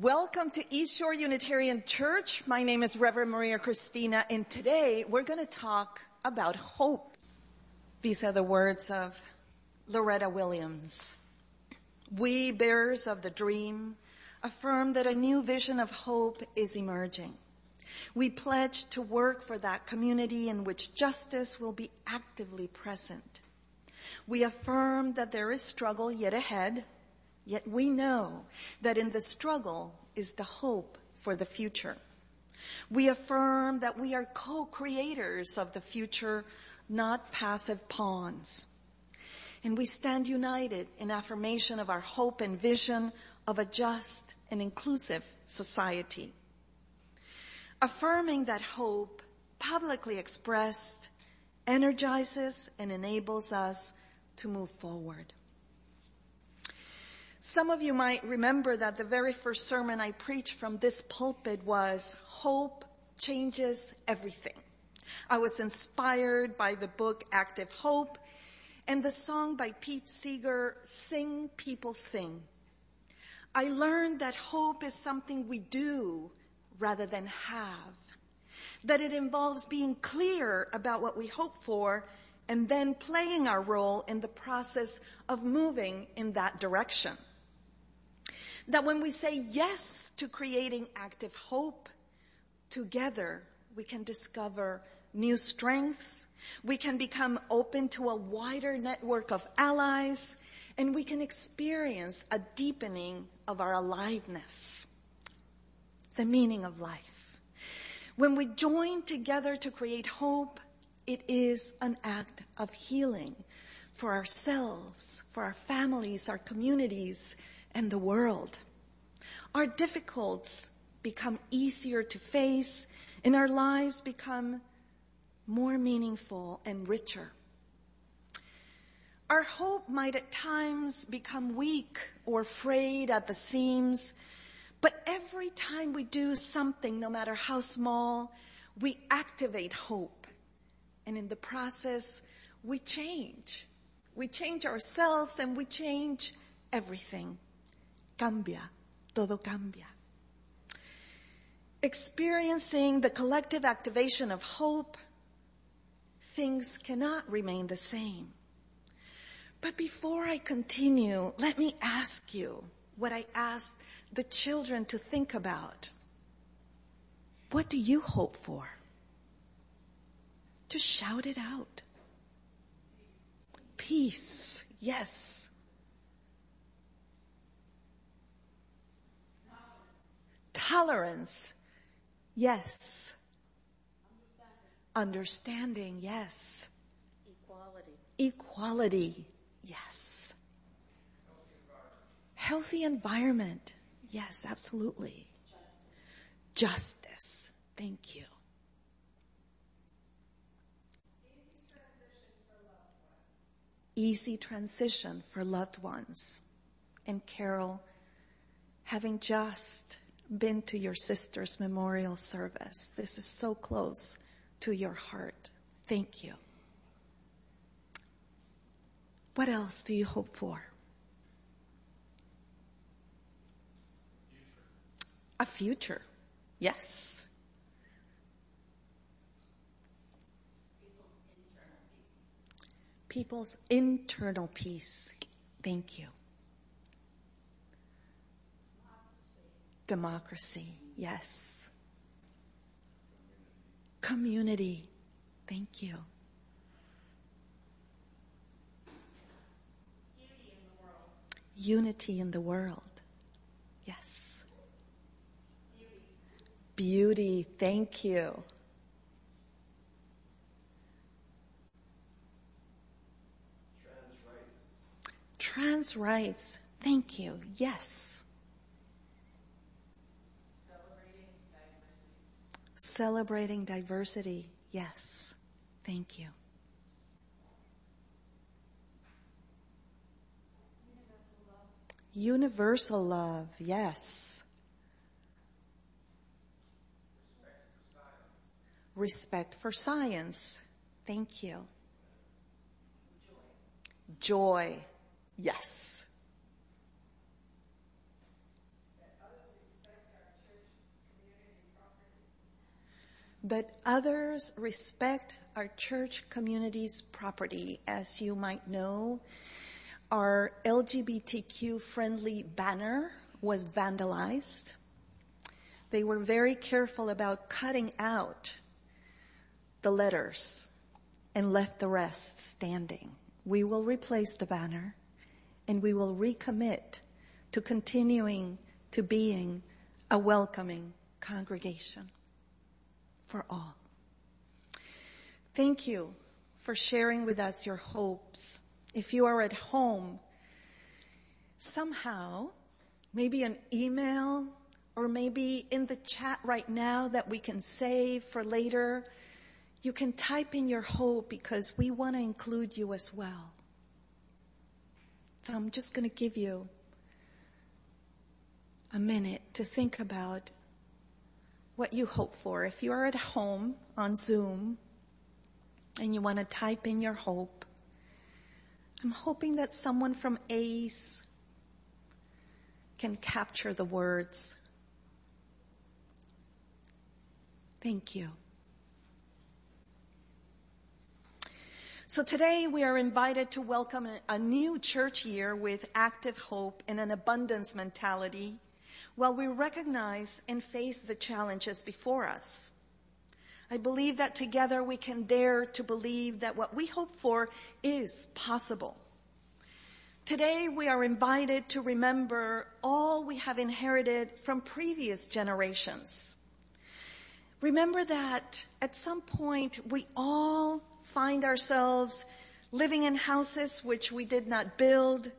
Welcome to East Shore Unitarian Church. My name is Reverend Maria Cristina and today we're going to talk about hope. These are the words of Loretta Williams. We bearers of the dream affirm that a new vision of hope is emerging. We pledge to work for that community in which justice will be actively present. We affirm that there is struggle yet ahead Yet we know that in the struggle is the hope for the future. We affirm that we are co-creators of the future, not passive pawns. And we stand united in affirmation of our hope and vision of a just and inclusive society. Affirming that hope, publicly expressed, energizes and enables us to move forward. Some of you might remember that the very first sermon I preached from this pulpit was Hope Changes Everything. I was inspired by the book Active Hope and the song by Pete Seeger, Sing People Sing. I learned that hope is something we do rather than have. That it involves being clear about what we hope for and then playing our role in the process of moving in that direction. That when we say yes to creating active hope, together we can discover new strengths, we can become open to a wider network of allies, and we can experience a deepening of our aliveness. The meaning of life. When we join together to create hope, it is an act of healing for ourselves, for our families, our communities, and the world. Our difficulties become easier to face and our lives become more meaningful and richer. Our hope might at times become weak or frayed at the seams, but every time we do something, no matter how small, we activate hope. And in the process, we change. We change ourselves and we change everything cambia, todo cambia. Experiencing the collective activation of hope, things cannot remain the same. But before I continue, let me ask you what I asked the children to think about. What do you hope for? Just shout it out. Peace. Yes. Tolerance. Yes. Understanding. Yes. Equality. Equality. Yes. Healthy environment. Yes, absolutely. Justice. Justice. Thank you. Easy transition for loved ones. And Carol, having just been to your sister's memorial service. This is so close to your heart. Thank you. What else do you hope for? A future. Yes. People's internal peace. Thank you. Democracy, yes. Community, thank you. Unity in the world. Yes. Beauty. Beauty, thank you. Trans rights. Trans rights, thank you, yes. Celebrating diversity. Yes. Thank you. Universal love. Yes. Respect for science. Thank you. Joy. Joy. Yes. That others expect but others respect our church community's property. As you might know, our LGBTQ friendly banner was vandalized. They were very careful about cutting out the letters and left the rest standing. We will replace the banner and we will recommit to continuing to being a welcoming congregation for all. Thank you for sharing with us your hopes. If you are at home, somehow, maybe an email or maybe in the chat right now that we can save for later, you can type in your hope because we want to include you as well. So I'm just going to give you a minute to think about what you hope for. If you are at home on Zoom and you want to type in your hope, I'm hoping that someone from ACE can capture the words. Thank you. So today we are invited to welcome a new church year with active hope and an abundance mentality while we recognize and face the challenges before us. I believe that together we can dare to believe that what we hope for is possible. Today we are invited to remember all we have inherited from previous generations. Remember that at some point we all find ourselves living in houses which we did not build,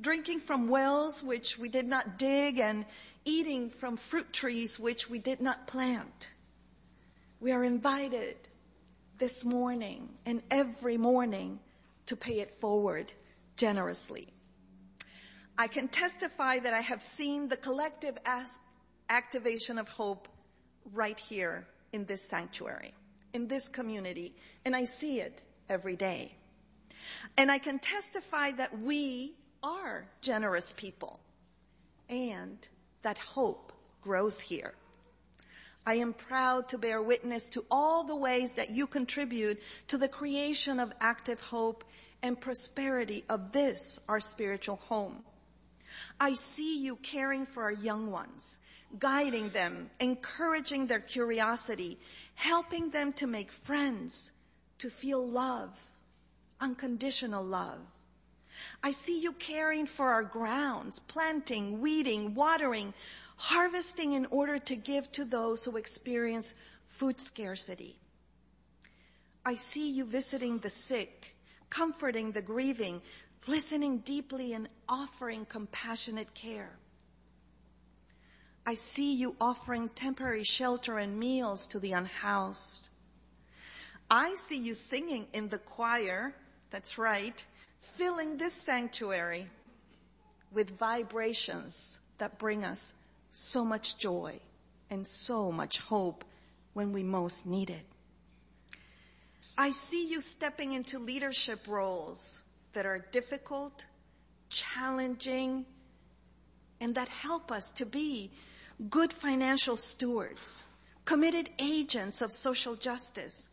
drinking from wells which we did not dig, and eating from fruit trees which we did not plant. We are invited this morning and every morning to pay it forward generously. I can testify that I have seen the collective activation of hope right here in this sanctuary in this community, and I see it every day. And I can testify that we are generous people and that hope grows here. I am proud to bear witness to all the ways that you contribute to the creation of active hope and prosperity of this, our spiritual home. I see you caring for our young ones, guiding them, encouraging their curiosity, helping them to make friends, to feel love, unconditional love. I see you caring for our grounds, planting, weeding, watering, harvesting in order to give to those who experience food scarcity. I see you visiting the sick, comforting the grieving, listening deeply and offering compassionate care. I see you offering temporary shelter and meals to the unhoused. I see you singing in the choir. That's right. Filling this sanctuary with vibrations that bring us so much joy and so much hope when we most need it. I see you stepping into leadership roles that are difficult, challenging, and that help us to be good financial stewards, committed agents of social justice,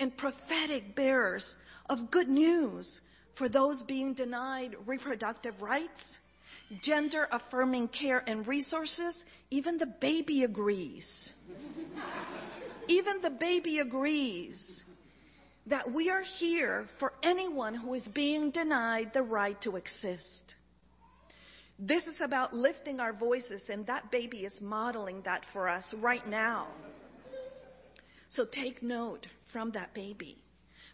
and prophetic bearers of good news for those being denied reproductive rights, gender affirming care and resources. Even the baby agrees. Even the baby agrees that we are here for anyone who is being denied the right to exist. This is about lifting our voices and that baby is modeling that for us right now. So take note from that baby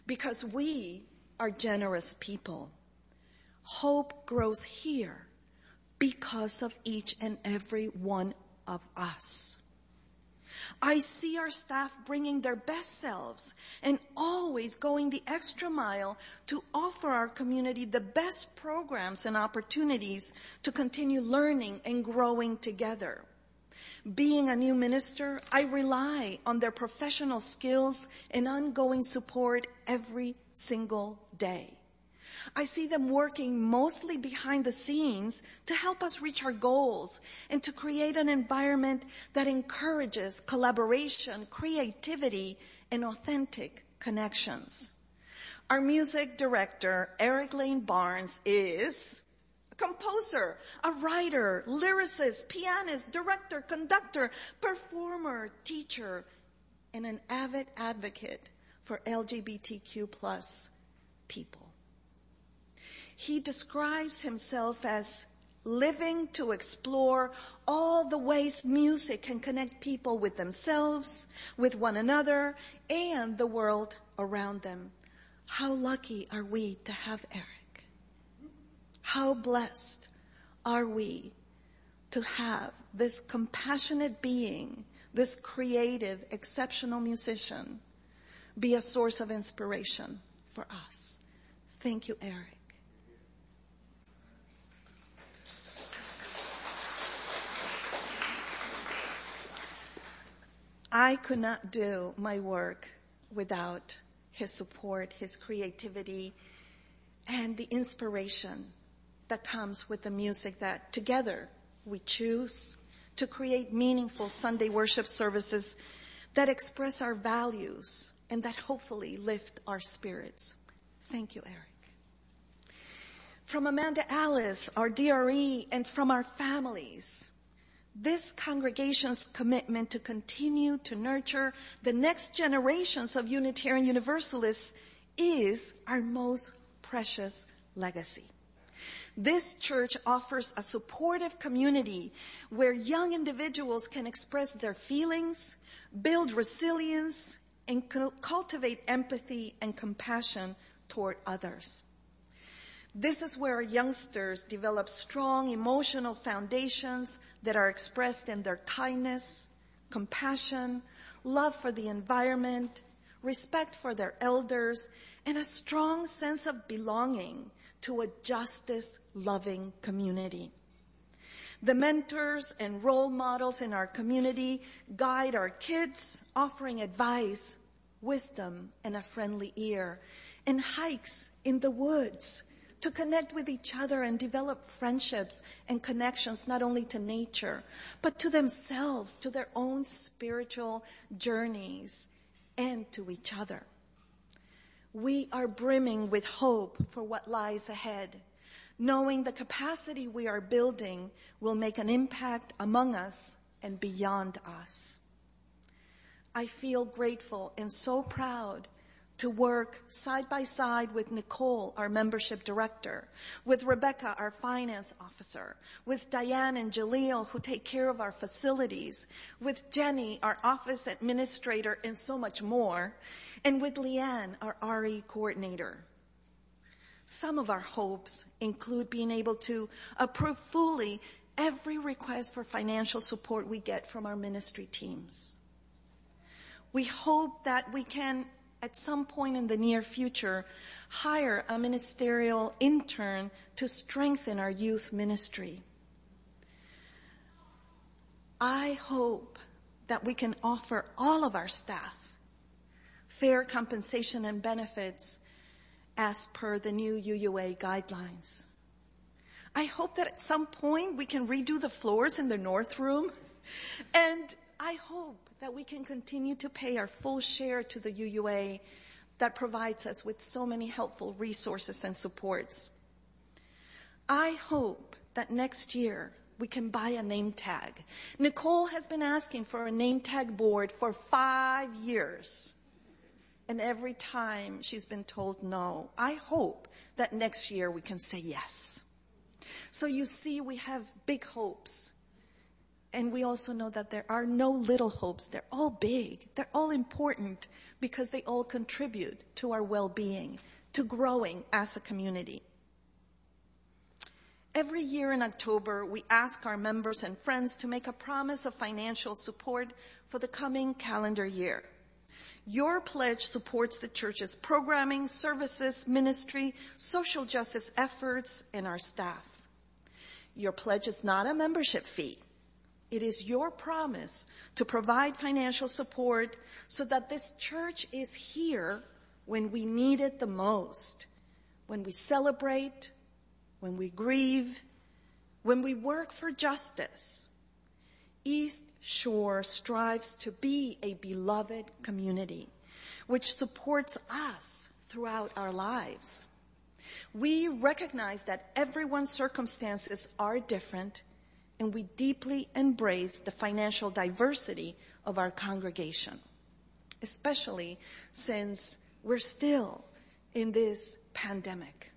because we are generous people. Hope grows here because of each and every one of us. I see our staff bringing their best selves and always going the extra mile to offer our community the best programs and opportunities to continue learning and growing together. Being a new minister, I rely on their professional skills and ongoing support every single day. I see them working mostly behind the scenes to help us reach our goals and to create an environment that encourages collaboration, creativity, and authentic connections. Our music director, Eric Lane Barnes, is composer, a writer, lyricist, pianist, director, conductor, performer, teacher, and an avid advocate for LGBTQ plus people. He describes himself as living to explore all the ways music can connect people with themselves, with one another, and the world around them. How lucky are we to have Eric? How blessed are we to have this compassionate being, this creative, exceptional musician be a source of inspiration for us. Thank you, Eric. I could not do my work without his support, his creativity, and the inspiration that comes with the music that together we choose to create meaningful Sunday worship services that express our values and that hopefully lift our spirits. Thank you, Eric. From Amanda Alice, our DRE, and from our families, this congregation's commitment to continue to nurture the next generations of Unitarian Universalists is our most precious legacy. This church offers a supportive community where young individuals can express their feelings, build resilience, and cultivate empathy and compassion toward others. This is where youngsters develop strong emotional foundations that are expressed in their kindness, compassion, love for the environment, respect for their elders, and a strong sense of belonging to a justice loving community. The mentors and role models in our community guide our kids, offering advice, wisdom, and a friendly ear, and hikes in the woods to connect with each other and develop friendships and connections not only to nature, but to themselves, to their own spiritual journeys, and to each other. We are brimming with hope for what lies ahead, knowing the capacity we are building will make an impact among us and beyond us. I feel grateful and so proud to work side by side with Nicole, our membership director, with Rebecca, our finance officer, with Diane and Jaleel, who take care of our facilities, with Jenny, our office administrator, and so much more, and with Leanne, our RE coordinator. Some of our hopes include being able to approve fully every request for financial support we get from our ministry teams. We hope that we can at some point in the near future, hire a ministerial intern to strengthen our youth ministry. I hope that we can offer all of our staff fair compensation and benefits as per the new UUA guidelines. I hope that at some point we can redo the floors in the North Room and I hope that we can continue to pay our full share to the UUA that provides us with so many helpful resources and supports. I hope that next year we can buy a name tag. Nicole has been asking for a name tag board for five years. And every time she's been told no. I hope that next year we can say yes. So you see, we have big hopes and we also know that there are no little hopes. They're all big. They're all important because they all contribute to our well-being, to growing as a community. Every year in October, we ask our members and friends to make a promise of financial support for the coming calendar year. Your pledge supports the church's programming, services, ministry, social justice efforts, and our staff. Your pledge is not a membership fee. It is your promise to provide financial support so that this church is here when we need it the most, when we celebrate, when we grieve, when we work for justice, East Shore strives to be a beloved community which supports us throughout our lives. We recognize that everyone's circumstances are different and we deeply embrace the financial diversity of our congregation, especially since we're still in this pandemic.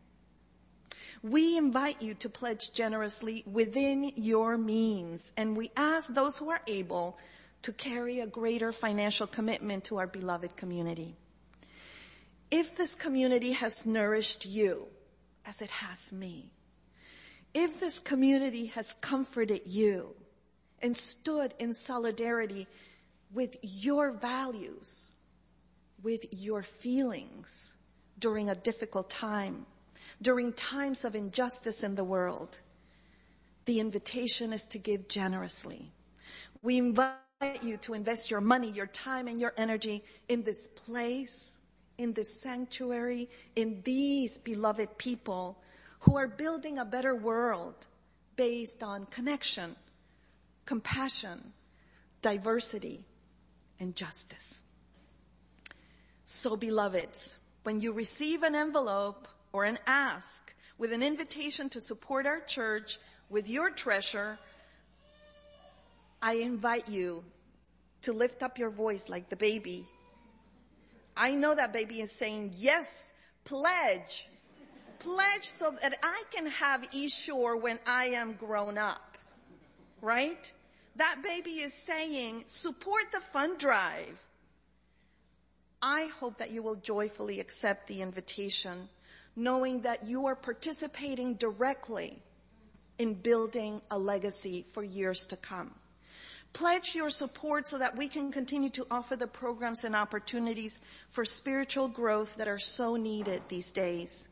We invite you to pledge generously within your means, and we ask those who are able to carry a greater financial commitment to our beloved community. If this community has nourished you as it has me, if this community has comforted you and stood in solidarity with your values, with your feelings during a difficult time, during times of injustice in the world, the invitation is to give generously. We invite you to invest your money, your time, and your energy in this place, in this sanctuary, in these beloved people who are building a better world based on connection, compassion, diversity, and justice. So beloveds, when you receive an envelope or an ask with an invitation to support our church with your treasure, I invite you to lift up your voice like the baby. I know that baby is saying, yes, pledge, pledge so that I can have East Shore when I am grown up. Right? That baby is saying, support the fund drive. I hope that you will joyfully accept the invitation, knowing that you are participating directly in building a legacy for years to come. Pledge your support so that we can continue to offer the programs and opportunities for spiritual growth that are so needed these days.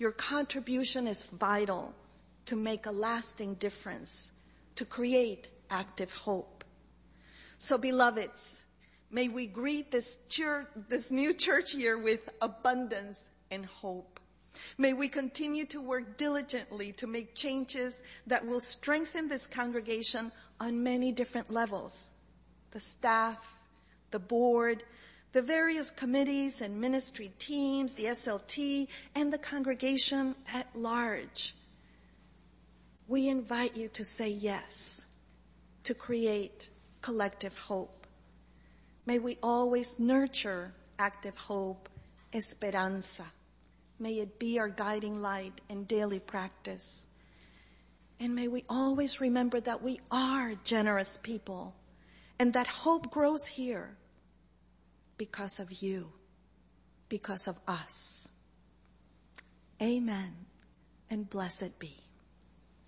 Your contribution is vital to make a lasting difference, to create active hope. So beloveds, may we greet this this new church year with abundance and hope. May we continue to work diligently to make changes that will strengthen this congregation on many different levels. The staff, the board, the various committees and ministry teams, the SLT, and the congregation at large. We invite you to say yes to create collective hope. May we always nurture active hope, esperanza. May it be our guiding light in daily practice. And may we always remember that we are generous people and that hope grows here because of you, because of us. Amen and blessed be.